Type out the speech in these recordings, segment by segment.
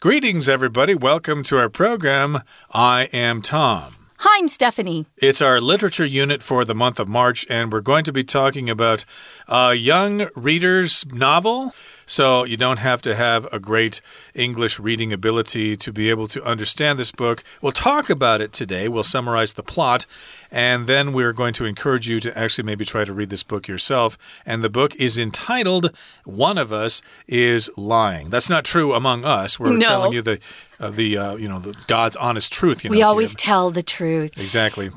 Greetings, everybody. Welcome to our program. I am Tom. Hi, I'm Stephanie. It's our literature unit for the month of March, and we're going to be talking about a young reader's novel. So you don't have to have a great English reading ability to be able to understand this book. We'll talk about it today. We'll summarize the plot, and then we're going to encourage you to actually maybe try to read this book yourself. And the book is entitled One of Us is Lying. That's not true among us. We're no. telling you the uh, the uh, you know the God's honest truth. You know, we always tell the truth. Exactly.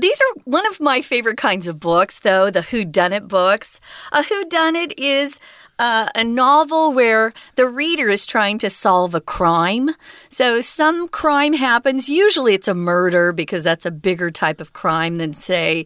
These are one of my favorite kinds of books, though, the Who Done It books. A Who Done It is uh, a novel where the reader is trying to solve a crime. So, some crime happens. Usually, it's a murder because that's a bigger type of crime than, say,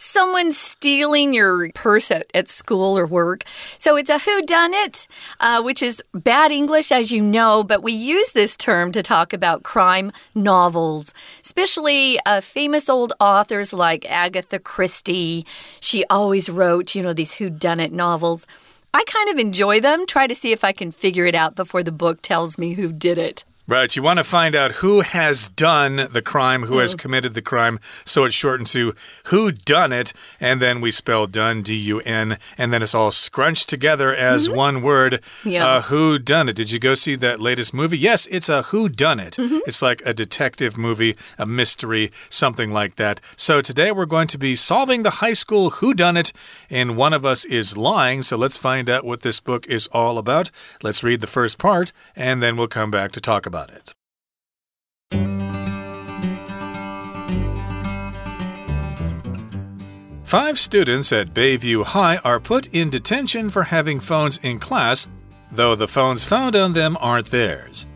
someone stealing your purse at, at school or work. So it's a whodunit, uh, which is bad English, as you know, but we use this term to talk about crime novels, especially uh, famous old authors like Agatha Christie. She always wrote, you know, these whodunit novels. I kind of enjoy them. Try to see if I can figure it out before the book tells me who did it. Right. You want to find out who has done the crime, who mm. has committed the crime. So it's shortened to who done it. And then we spell done, D U N. And then it's all scrunched together as mm -hmm. one word. Yeah. Uh, who done it? Did you go see that latest movie? Yes, it's a who done it. Mm -hmm. It's like a detective movie, a mystery, something like that. So today we're going to be solving the high school who done it. And one of us is lying. So let's find out what this book is all about. Let's read the first part and then we'll come back to talk about about it. Five students at Bayview High are put in detention for having phones in class, though the phones found on them aren't theirs.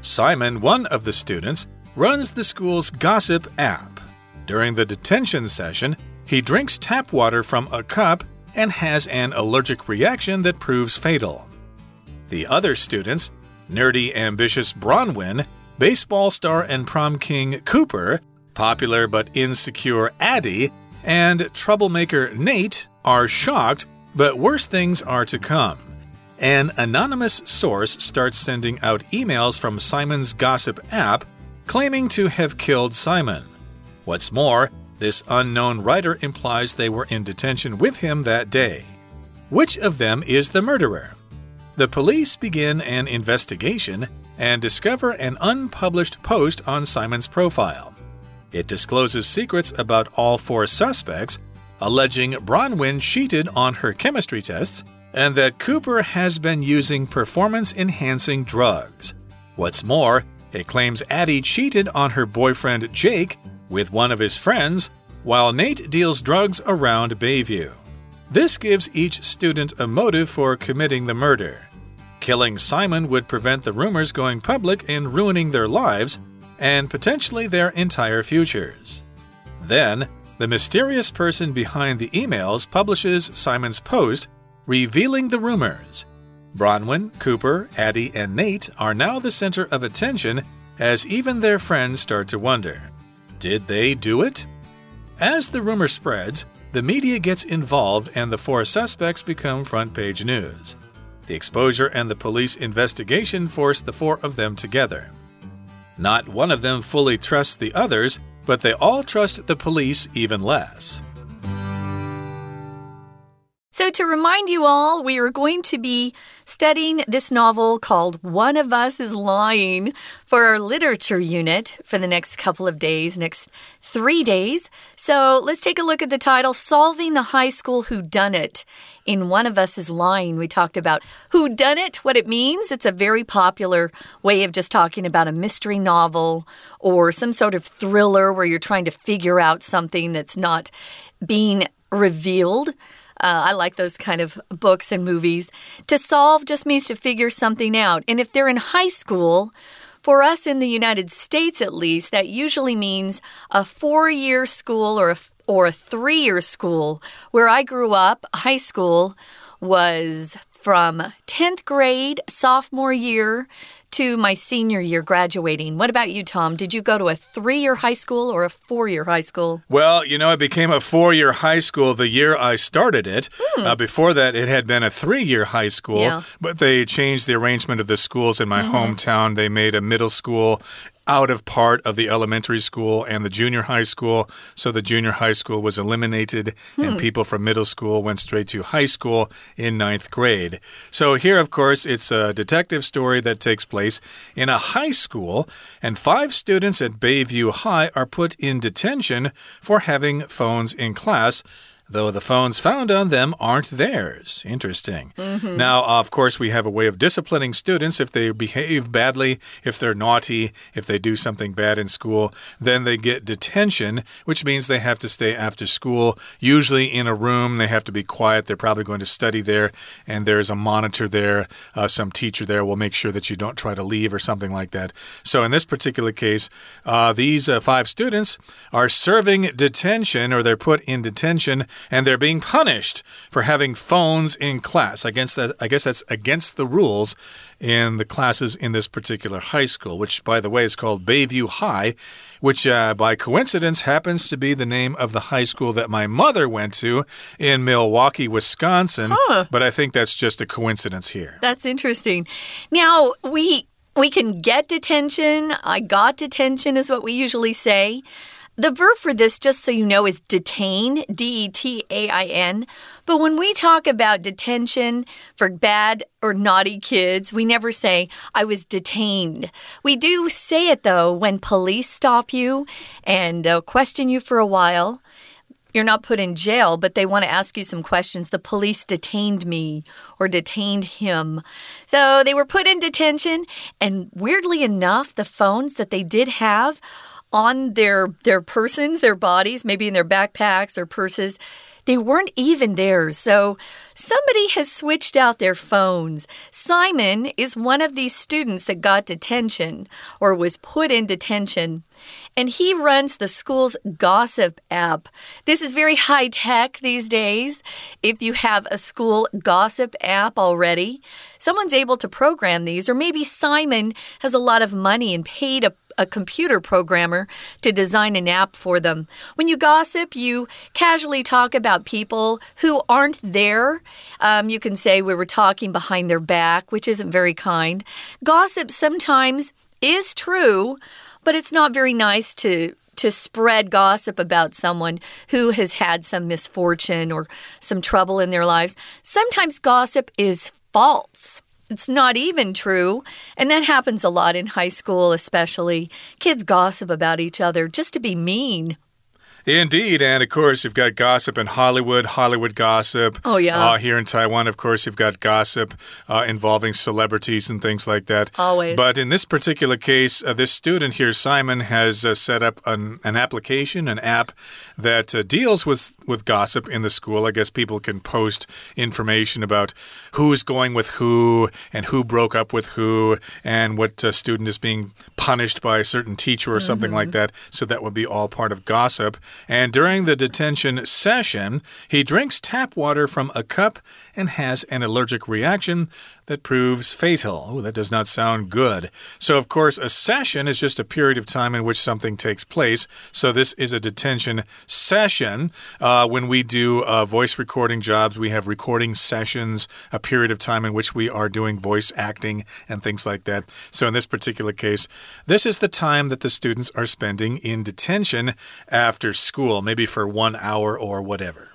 Simon, one of the students, runs the school's gossip app. During the detention session, he drinks tap water from a cup and has an allergic reaction that proves fatal. The other students nerdy, ambitious Bronwyn, baseball star and prom king Cooper, popular but insecure Addie, and troublemaker Nate are shocked, but worse things are to come. An anonymous source starts sending out emails from Simon's gossip app claiming to have killed Simon. What's more, this unknown writer implies they were in detention with him that day. Which of them is the murderer? The police begin an investigation and discover an unpublished post on Simon's profile. It discloses secrets about all four suspects, alleging Bronwyn cheated on her chemistry tests and that Cooper has been using performance enhancing drugs. What's more, it claims Addie cheated on her boyfriend Jake with one of his friends, while Nate deals drugs around Bayview. This gives each student a motive for committing the murder. Killing Simon would prevent the rumors going public and ruining their lives and potentially their entire futures. Then, the mysterious person behind the emails publishes Simon's post revealing the rumors. Bronwyn, Cooper, Addie, and Nate are now the center of attention as even their friends start to wonder did they do it? As the rumor spreads, the media gets involved and the four suspects become front page news. The exposure and the police investigation force the four of them together. Not one of them fully trusts the others, but they all trust the police even less. So, to remind you all, we are going to be studying this novel called One of Us is Lying for our literature unit for the next couple of days, next three days. So, let's take a look at the title Solving the High School Who Done It. In One of Us is Lying, we talked about who done it, what it means. It's a very popular way of just talking about a mystery novel or some sort of thriller where you're trying to figure out something that's not being revealed. Uh, I like those kind of books and movies. To solve just means to figure something out. And if they're in high school, for us in the United States at least, that usually means a four year school or a, or a three year school. Where I grew up, high school was from 10th grade, sophomore year, to my senior year graduating. What about you, Tom? Did you go to a three year high school or a four year high school? Well, you know, it became a four year high school the year I started it. Hmm. Uh, before that, it had been a three year high school, Yeah. but they changed the arrangement of the schools in my Mm-hmm. hometown. They made a middle school out of part of the elementary school and the junior high school. So the junior high school was eliminated, Hmm. and people from middle school went straight to high school in ninth grade. So here, of course, it's a detective story that takes place in a high school, and five students at Bayview High are put in detention for having phones in class though the phones found on them aren't theirs. Interesting. Now, of course, we have a way of disciplining students if they behave badly, if they're naughty, if they do something bad in school, then they get detention, which means they have to stay after school, usually in a room. They have to be quiet. They're probably going to study there, and there's a monitor there. Uh, some teacher there will make sure that you don't try to leave or something like that. So, in this particular case, uh, these uh, five students are serving detention or they're put in detention and they're being punished for having phones in class. I guess that I guess that's against the rules in the classes in this particular high school, which by the way is called Bayview High, which uh, by coincidence happens to be the name of the high school that my mother went to in Milwaukee, Wisconsin. But I think that's just a coincidence here. That's interesting. Now, we we can get detention. I got detention is what we usually say. The verb for this, just so you know, is detain, D E T A I N. But when we talk about detention for bad or naughty kids, we never say, I was detained. We do say it, though, when police stop you and uh, question you for a while. You're not put in jail, but they want to ask you some questions. The police detained me or detained him. So they were put in detention, and weirdly enough, the phones that they did have on their their persons, their bodies, maybe in their backpacks or purses, they weren't even theirs. So somebody has switched out their phones. Simon is one of these students that got detention or was put in detention. And he runs the school's gossip app. This is very high tech these days. If you have a school gossip app already, someone's able to program these, or maybe Simon has a lot of money and paid a a computer programmer to design an app for them. When you gossip, you casually talk about people who aren't there. Um, you can say we were talking behind their back, which isn't very kind. Gossip sometimes is true, but it's not very nice to to spread gossip about someone who has had some misfortune or some trouble in their lives. Sometimes gossip is false. It's not even true. And that happens a lot in high school, especially. Kids gossip about each other just to be mean. Indeed, and of course, you've got gossip in Hollywood, Hollywood gossip. Oh, yeah. Uh, here in Taiwan, of course, you've got gossip uh, involving celebrities and things like that. Always. But in this particular case, uh, this student here, Simon, has uh, set up an, an application, an app that uh, deals with, with gossip in the school. I guess people can post information about who's going with who and who broke up with who and what uh, student is being punished by a certain teacher or something like that. So that would be all part of gossip. And during the detention session, he drinks tap water from a cup and has an allergic reaction that proves fatal. Oh, that does not sound good. So, of course, a session is just a period of time in which something takes place. So, this is a detention session. Uh, when we do uh, voice recording jobs, we have recording sessions, a period of time in which we are doing voice acting and things like that. So, in this particular case, this is the time that the students are spending in detention after school, maybe for one hour or whatever.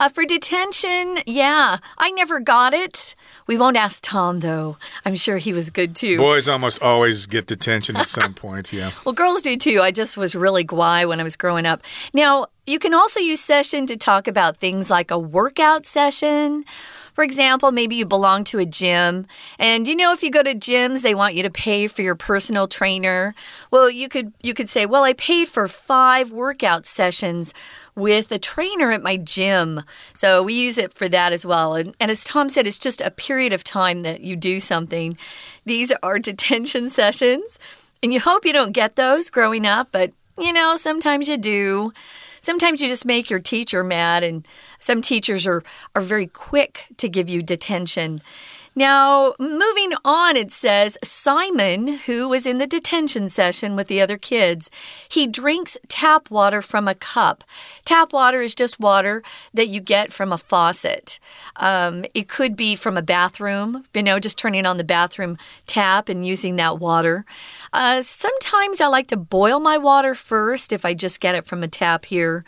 Uh, for detention, yeah, I never got it. We won't ask Tom, though. I'm sure he was good too. Boys almost always get detention at some point, yeah. Well, girls do too. I just was really guai when I was growing up. Now, you can also use session to talk about things like a workout session. For example, maybe you belong to a gym, and you know if you go to gyms, they want you to pay for your personal trainer. Well, you could you could say, "Well, I paid for 5 workout sessions with a trainer at my gym." So, we use it for that as well. And, and as Tom said, it's just a period of time that you do something. These are detention sessions, and you hope you don't get those growing up, but you know, sometimes you do. Sometimes you just make your teacher mad, and some teachers are, are very quick to give you detention. Now, moving on, it says Simon, who was in the detention session with the other kids, he drinks tap water from a cup. Tap water is just water that you get from a faucet. Um, it could be from a bathroom, you know, just turning on the bathroom tap and using that water. Uh, sometimes I like to boil my water first if I just get it from a tap here.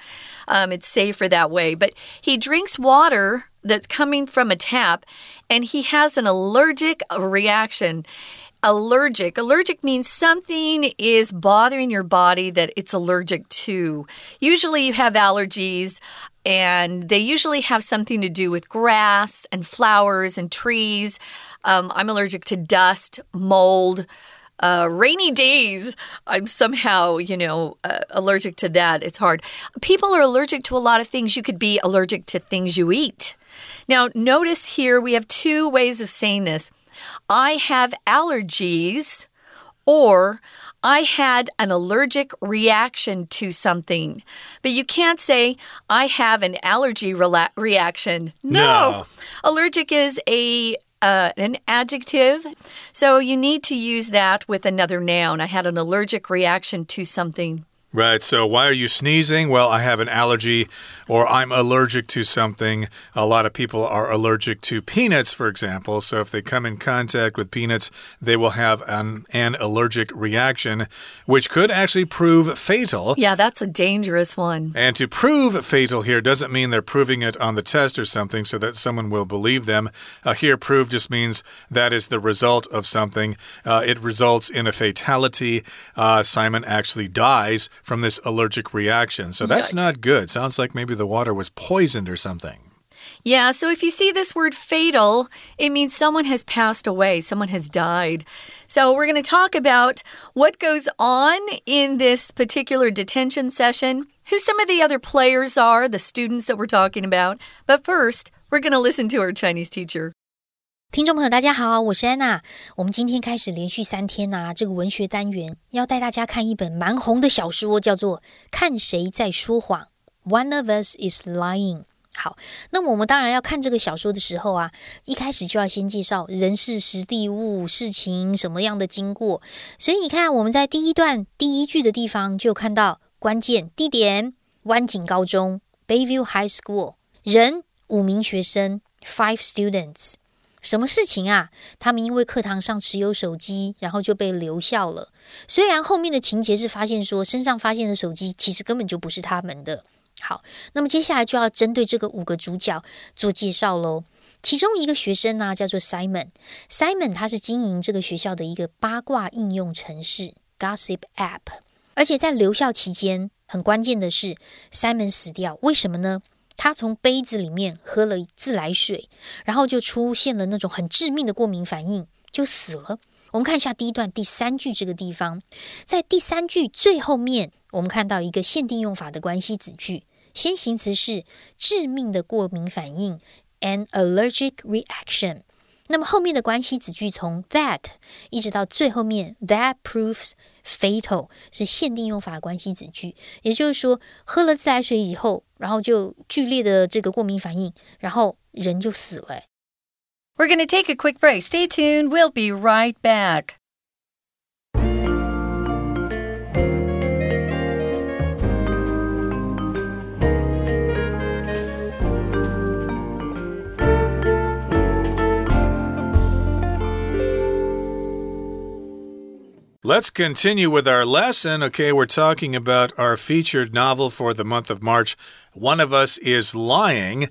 Um, it's safer that way. But he drinks water that's coming from a tap and he has an allergic reaction allergic. Allergic means something is bothering your body that it's allergic to. Usually, you have allergies, and they usually have something to do with grass and flowers and trees. Um, I'm allergic to dust, mold. Uh, rainy days, I'm somehow, you know, uh, allergic to that. It's hard. People are allergic to a lot of things. You could be allergic to things you eat. Now, notice here we have two ways of saying this I have allergies, or I had an allergic reaction to something. But you can't say, I have an allergy reaction. No. no. Allergic is a uh, an adjective. So you need to use that with another noun. I had an allergic reaction to something. Right. So, why are you sneezing? Well, I have an allergy or I'm allergic to something. A lot of people are allergic to peanuts, for example. So, if they come in contact with peanuts, they will have an, an allergic reaction, which could actually prove fatal. Yeah, that's a dangerous one. And to prove fatal here doesn't mean they're proving it on the test or something so that someone will believe them. Uh, here, prove just means that is the result of something. Uh, it results in a fatality. Uh, Simon actually dies from this allergic reaction. So that's yeah. not good. Sounds like maybe the water was poisoned or something. Yeah, so if you see this word fatal, it means someone has passed away, someone has died. So we're going to talk about what goes on in this particular detention session, who some of the other players are, the students that we're talking about. But first, we're going to listen to our Chinese teacher. 听众朋友，大家好，我是安娜。我们今天开始连续三天呐，这个文学单元要带大家看一本蛮红的小说，叫做《看谁在说谎》（One of Us is Lying）。好，那么我们当然要看这个小说的时候啊，一开始就要先介绍人事、实地、物、事情什么样的经过。所以你看，我们在第一段第一句的地方就看到关键地点：湾景高中 （Bayview High School）。人五名学生 （Five students）。什么事情啊？他们因为课堂上持有手机，然后就被留校了。虽然后面的情节是发现说身上发现的手机其实根本就不是他们的。好，那么接下来就要针对这个五个主角做介绍喽。其中一个学生呢叫做 Simon，Simon 他是经营这个学校的一个八卦应用程式 Gossip App，而且在留校期间，很关键的是 Simon 死掉，为什么呢？他从杯子里面喝了自来水，然后就出现了那种很致命的过敏反应，就死了。我们看一下第一段第三句这个地方，在第三句最后面，我们看到一个限定用法的关系子句，先行词是致命的过敏反应，an allergic reaction。那么后面的关系子句从 that 一直到最后面，that proves fatal 是限定用法关系子句，也就是说，喝了自来水以后，然后就剧烈的这个过敏反应，然后人就死了。We're going to take a quick break. Stay tuned. We'll be right back. Let's continue with our lesson. Okay, we're talking about our featured novel for the month of March. One of Us is Lying.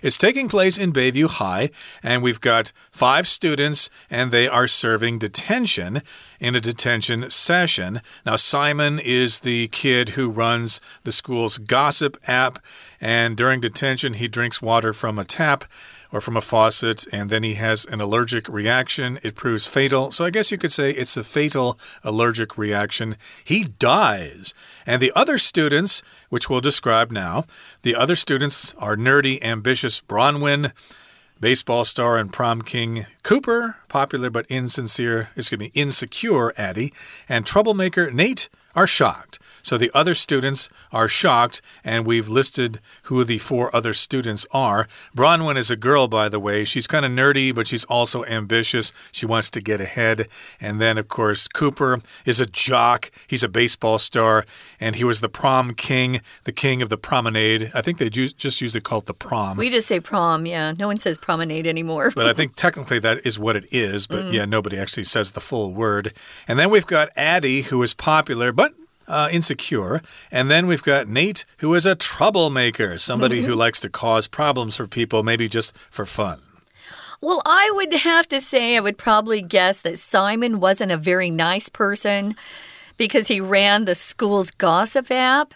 It's taking place in Bayview High, and we've got five students, and they are serving detention in a detention session. Now, Simon is the kid who runs the school's gossip app, and during detention, he drinks water from a tap or from a faucet, and then he has an allergic reaction. It proves fatal. So I guess you could say it's a fatal allergic reaction. He dies. And the other students, which we'll describe now, the other students are nerdy, ambitious Bronwyn baseball star and prom king Cooper, popular but insincere, excuse me, insecure Addie, and troublemaker Nate are shocked. So the other students are shocked, and we've listed who the four other students are. Bronwyn is a girl, by the way. She's kind of nerdy, but she's also ambitious. She wants to get ahead. And then, of course, Cooper is a jock. He's a baseball star, and he was the prom king, the king of the promenade. I think they just usually call it the prom. We just say prom, yeah. No one says promenade anymore. but I think technically that is what it is, but mm. yeah, nobody actually says the full word. And then we've got Addie, who is popular, but uh, insecure. And then we've got Nate, who is a troublemaker, somebody who likes to cause problems for people, maybe just for fun. Well, I would have to say, I would probably guess that Simon wasn't a very nice person because he ran the school's gossip app.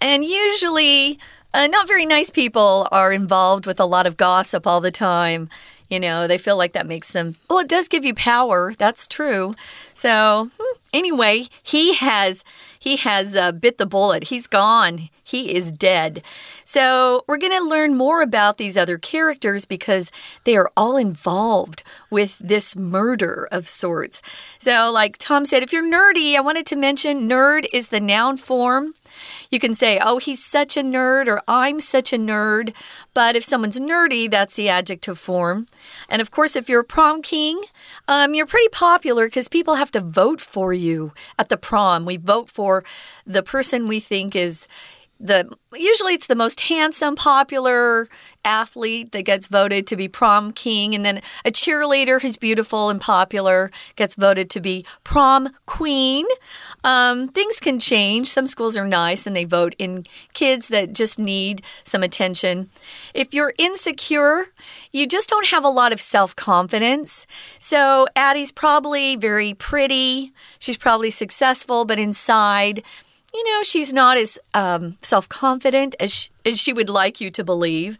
And usually, uh, not very nice people are involved with a lot of gossip all the time. You know, they feel like that makes them, well, it does give you power. That's true. So, hmm, anyway, he has he has uh, bit the bullet. He's gone. He is dead. So, we're going to learn more about these other characters because they are all involved with this murder of sorts. So, like Tom said, if you're nerdy, I wanted to mention nerd is the noun form. You can say, oh, he's such a nerd, or I'm such a nerd. But if someone's nerdy, that's the adjective form. And of course, if you're a prom king, um, you're pretty popular because people have to vote for you at the prom. We vote for the person we think is the usually it's the most handsome, popular athlete that gets voted to be prom king, and then a cheerleader who's beautiful and popular gets voted to be prom queen. Um, things can change. Some schools are nice and they vote in kids that just need some attention. If you're insecure, you just don't have a lot of self confidence. So Addie's probably very pretty. She's probably successful, but inside, you know, she's not as um, self confident as she, as she would like you to believe.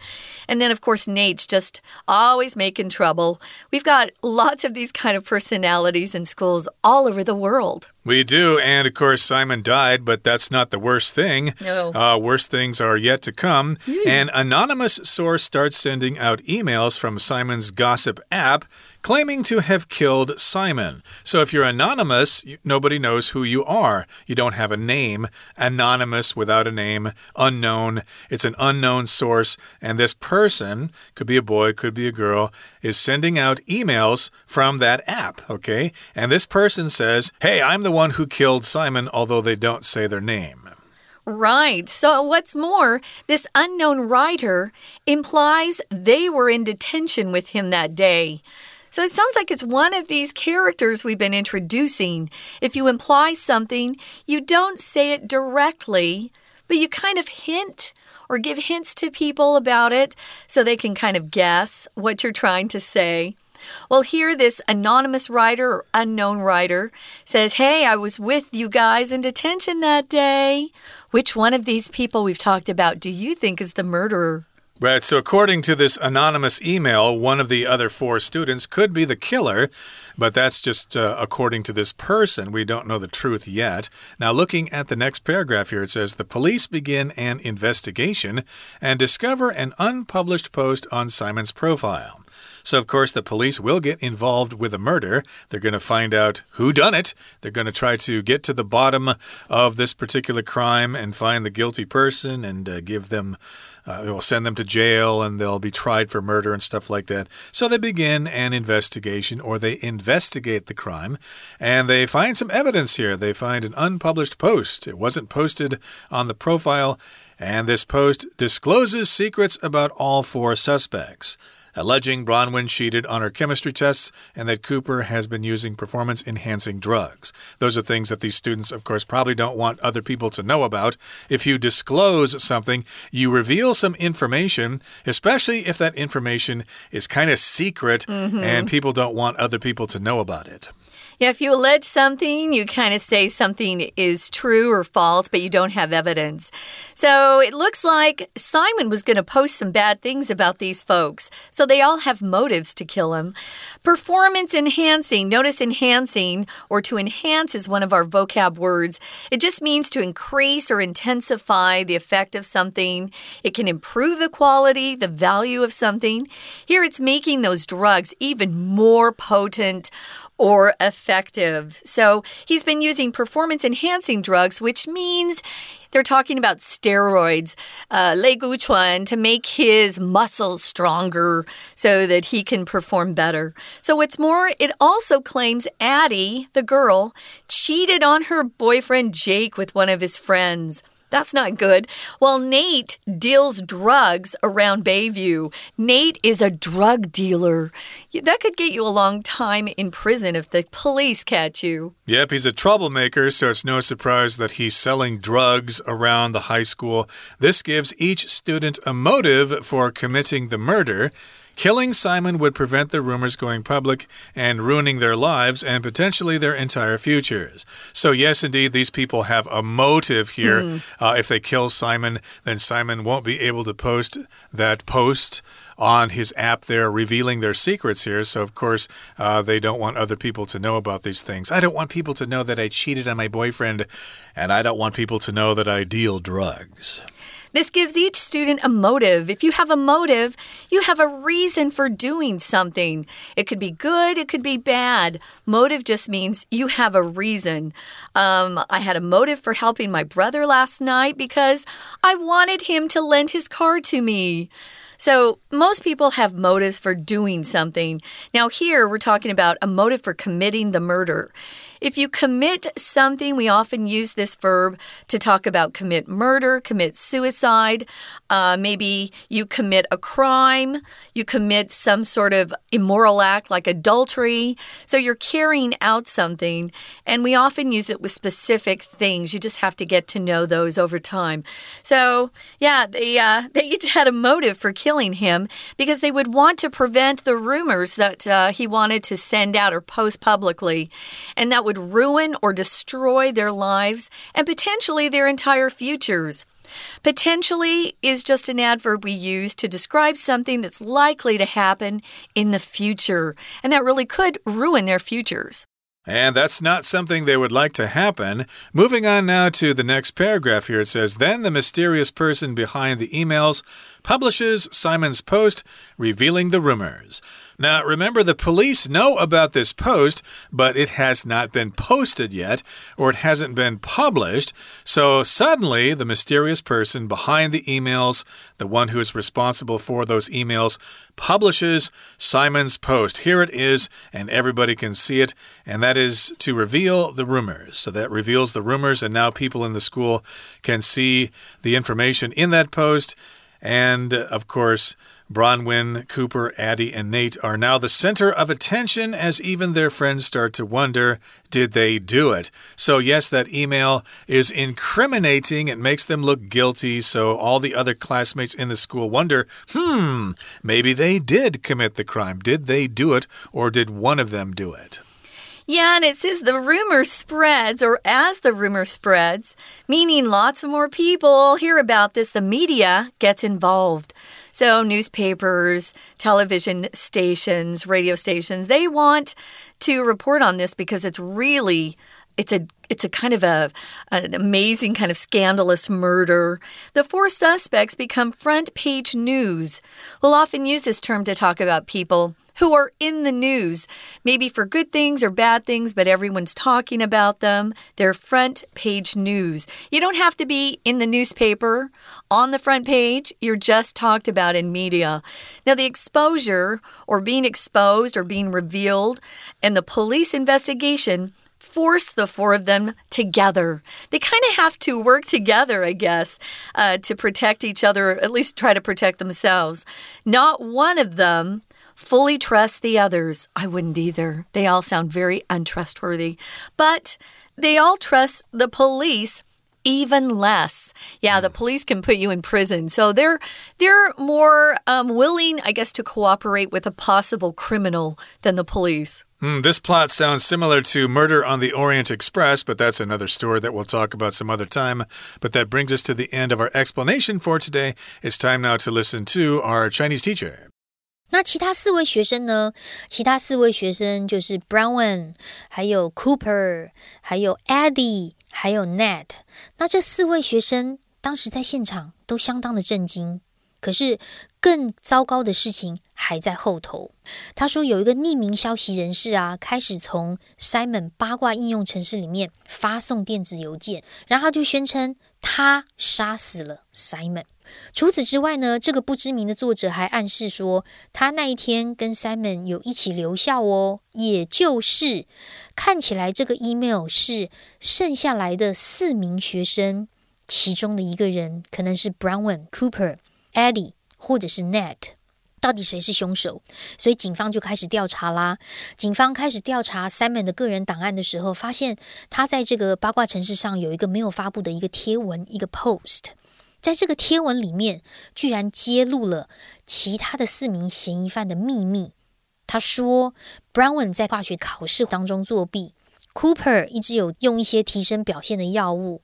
And then, of course, Nate's just always making trouble. We've got lots of these kind of personalities in schools all over the world. We do. And of course, Simon died, but that's not the worst thing. No. Uh, worse things are yet to come. Mm. An anonymous source starts sending out emails from Simon's gossip app claiming to have killed Simon. So if you're anonymous, nobody knows who you are. You don't have a name. Anonymous without a name, unknown. It's an unknown source, and this person, could be a boy, could be a girl, is sending out emails from that app, okay? And this person says, Hey, I'm the one who killed Simon, although they don't say their name. Right. So, what's more, this unknown writer implies they were in detention with him that day. So it sounds like it's one of these characters we've been introducing. If you imply something, you don't say it directly, but you kind of hint or give hints to people about it so they can kind of guess what you're trying to say. Well, here, this anonymous writer or unknown writer says, Hey, I was with you guys in detention that day. Which one of these people we've talked about do you think is the murderer? Right, so according to this anonymous email, one of the other four students could be the killer, but that's just uh, according to this person. We don't know the truth yet. Now, looking at the next paragraph here, it says the police begin an investigation and discover an unpublished post on Simon's profile. So, of course, the police will get involved with a murder. They're going to find out who done it. They're going to try to get to the bottom of this particular crime and find the guilty person and uh, give them uh, will send them to jail and they'll be tried for murder and stuff like that. So they begin an investigation or they investigate the crime and they find some evidence here. They find an unpublished post. It wasn't posted on the profile, and this post discloses secrets about all four suspects alleging Bronwyn cheated on her chemistry tests and that Cooper has been using performance enhancing drugs. Those are things that these students, of course, probably don't want other people to know about. If you disclose something, you reveal some information, especially if that information is kind of secret mm -hmm. and people don't want other people to know about it. Yeah, if you allege something, you kind of say something is true or false, but you don't have evidence. So it looks like Simon was going to post some bad things about these folks. So they all have motives to kill him. Performance enhancing. Notice enhancing or to enhance is one of our vocab words. It just means to increase or intensify the effect of something. It can improve the quality, the value of something. Here it's making those drugs even more potent or effective. So he's been using performance enhancing drugs, which means they're talking about steroids, uh, Chuan, to make his muscles stronger so that he can perform better. So, what's more, it also claims Addie, the girl, cheated on her boyfriend Jake with one of his friends. That's not good. Well, Nate deals drugs around Bayview. Nate is a drug dealer. That could get you a long time in prison if the police catch you. Yep, he's a troublemaker, so it's no surprise that he's selling drugs around the high school. This gives each student a motive for committing the murder. Killing Simon would prevent the rumors going public and ruining their lives and potentially their entire futures. So, yes, indeed, these people have a motive here. Mm. Uh, if they kill Simon, then Simon won't be able to post that post on his app there revealing their secrets here. So, of course, uh, they don't want other people to know about these things. I don't want people to know that I cheated on my boyfriend, and I don't want people to know that I deal drugs. This gives each student a motive. If you have a motive, you have a reason for doing something. It could be good, it could be bad. Motive just means you have a reason. Um, I had a motive for helping my brother last night because I wanted him to lend his car to me. So, most people have motives for doing something. Now, here we're talking about a motive for committing the murder. If you commit something, we often use this verb to talk about commit murder, commit suicide. Uh, maybe you commit a crime, you commit some sort of immoral act like adultery. So you're carrying out something, and we often use it with specific things. You just have to get to know those over time. So, yeah, they, uh, they each had a motive for killing him because they would want to prevent the rumors that uh, he wanted to send out or post publicly. And that would ruin or destroy their lives and potentially their entire futures. Potentially is just an adverb we use to describe something that's likely to happen in the future, and that really could ruin their futures. And that's not something they would like to happen. Moving on now to the next paragraph here, it says Then the mysterious person behind the emails publishes Simon's post revealing the rumors. Now, remember, the police know about this post, but it has not been posted yet, or it hasn't been published. So suddenly, the mysterious person behind the emails, the one who is responsible for those emails, publishes Simon's post. Here it is, and everybody can see it, and that is to reveal the rumors. So that reveals the rumors, and now people in the school can see the information in that post. And of course, Bronwyn, Cooper, Addie, and Nate are now the center of attention as even their friends start to wonder did they do it? So, yes, that email is incriminating. It makes them look guilty. So, all the other classmates in the school wonder hmm, maybe they did commit the crime. Did they do it, or did one of them do it? Yeah, and it says the rumor spreads, or as the rumor spreads, meaning lots more people hear about this, the media gets involved. So, newspapers, television stations, radio stations, they want to report on this because it's really it's a it's a kind of a an amazing kind of scandalous murder. The four suspects become front page news. We'll often use this term to talk about people who are in the news, maybe for good things or bad things, but everyone's talking about them. They're front page news. You don't have to be in the newspaper on the front page, you're just talked about in media. Now, the exposure or being exposed or being revealed and the police investigation force the four of them together. They kind of have to work together, I guess, uh, to protect each other, at least try to protect themselves. Not one of them fully trust the others. I wouldn't either. They all sound very untrustworthy. But they all trust the police even less. Yeah, the police can put you in prison. So they're they're more um, willing, I guess, to cooperate with a possible criminal than the police. Hmm, this plot sounds similar to Murder on the Orient Express, but that's another story that we'll talk about some other time. But that brings us to the end of our explanation for today. It's time now to listen to our Chinese teacher. 那其他四位学生呢？其他四位学生就是 Brown，还有 Cooper，还有 Eddie，还有 Ned。那这四位学生当时在现场都相当的震惊。可是更糟糕的事情还在后头。他说有一个匿名消息人士啊，开始从 Simon 八卦应用程式里面发送电子邮件，然后就宣称他杀死了 Simon。除此之外呢，这个不知名的作者还暗示说，他那一天跟 Simon 有一起留校哦，也就是看起来这个 email 是剩下来的四名学生其中的一个人，可能是 Brown、Cooper、Eddie 或者是 Nat，到底谁是凶手？所以警方就开始调查啦。警方开始调查 Simon 的个人档案的时候，发现他在这个八卦城市上有一个没有发布的一个贴文，一个 post。在这个贴文里面，居然揭露了其他的四名嫌疑犯的秘密。他说，Brown 在化学考试当中作弊，Cooper 一直有用一些提升表现的药物。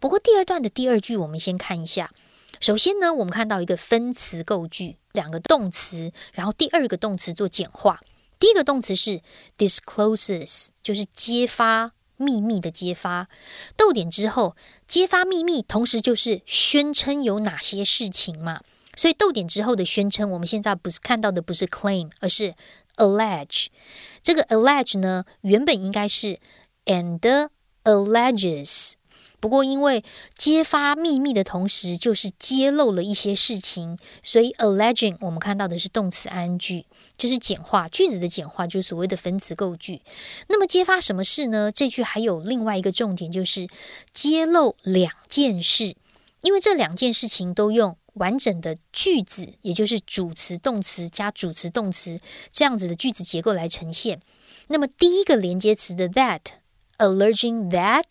不过，第二段的第二句，我们先看一下。首先呢，我们看到一个分词构句，两个动词，然后第二个动词做简化。第一个动词是 discloses，就是揭发。秘密的揭发，逗点之后揭发秘密，同时就是宣称有哪些事情嘛。所以逗点之后的宣称，我们现在不是看到的不是 claim，而是 allege。这个 allege 呢，原本应该是 and alleges。不过，因为揭发秘密的同时，就是揭露了一些事情，所以 alleging 我们看到的是动词 ing，这是简化句子的简化，就是所谓的分词构句。那么揭发什么事呢？这句还有另外一个重点，就是揭露两件事，因为这两件事情都用完整的句子，也就是主词、动词加主词、动词这样子的句子结构来呈现。那么第一个连接词的 that，alleging that。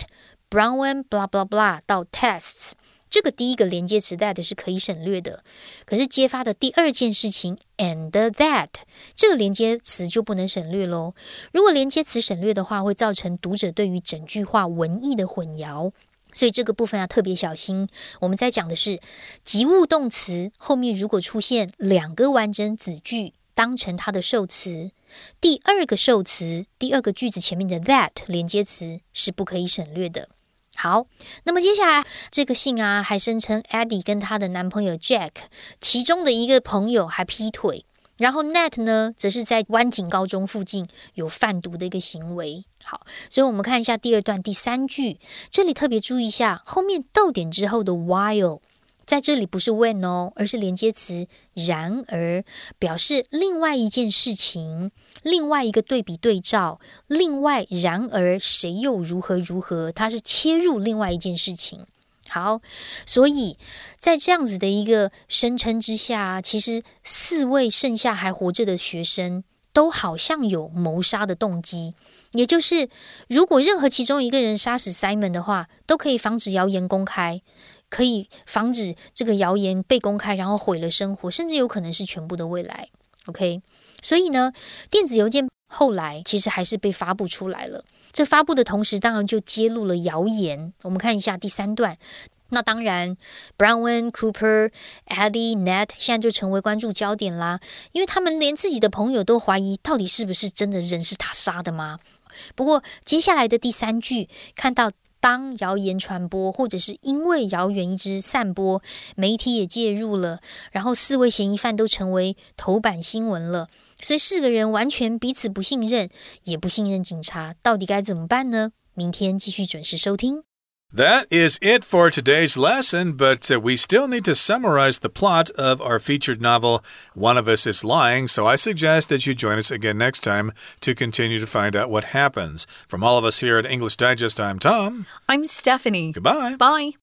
Brown blah blah blah 到 tests，这个第一个连接词 that 是可以省略的。可是揭发的第二件事情 and that 这个连接词就不能省略喽。如果连接词省略的话，会造成读者对于整句话文意的混淆，所以这个部分要特别小心。我们在讲的是及物动词后面如果出现两个完整子句，当成它的受词，第二个受词第二个句子前面的 that 连接词是不可以省略的。好，那么接下来这个信啊，还声称 Eddie 跟她的男朋友 Jack 其中的一个朋友还劈腿，然后 Nat 呢，则是在湾景高中附近有贩毒的一个行为。好，所以我们看一下第二段第三句，这里特别注意一下后面逗点之后的 while。在这里不是 when 哦，而是连接词然而，表示另外一件事情，另外一个对比对照，另外然而谁又如何如何，它是切入另外一件事情。好，所以在这样子的一个声称之下，其实四位剩下还活着的学生都好像有谋杀的动机，也就是如果任何其中一个人杀死 Simon 的话，都可以防止谣言公开。可以防止这个谣言被公开，然后毁了生活，甚至有可能是全部的未来。OK，所以呢，电子邮件后来其实还是被发布出来了。这发布的同时，当然就揭露了谣言。我们看一下第三段。那当然，Brown、Wen、Cooper、Eddie、Nat 现在就成为关注焦点啦，因为他们连自己的朋友都怀疑，到底是不是真的人是他杀的吗？不过接下来的第三句看到。当谣言传播，或者是因为谣言一直散播，媒体也介入了，然后四位嫌疑犯都成为头版新闻了，所以四个人完全彼此不信任，也不信任警察，到底该怎么办呢？明天继续准时收听。That is it for today's lesson, but uh, we still need to summarize the plot of our featured novel, One of Us is Lying, so I suggest that you join us again next time to continue to find out what happens. From all of us here at English Digest, I'm Tom. I'm Stephanie. Goodbye. Bye.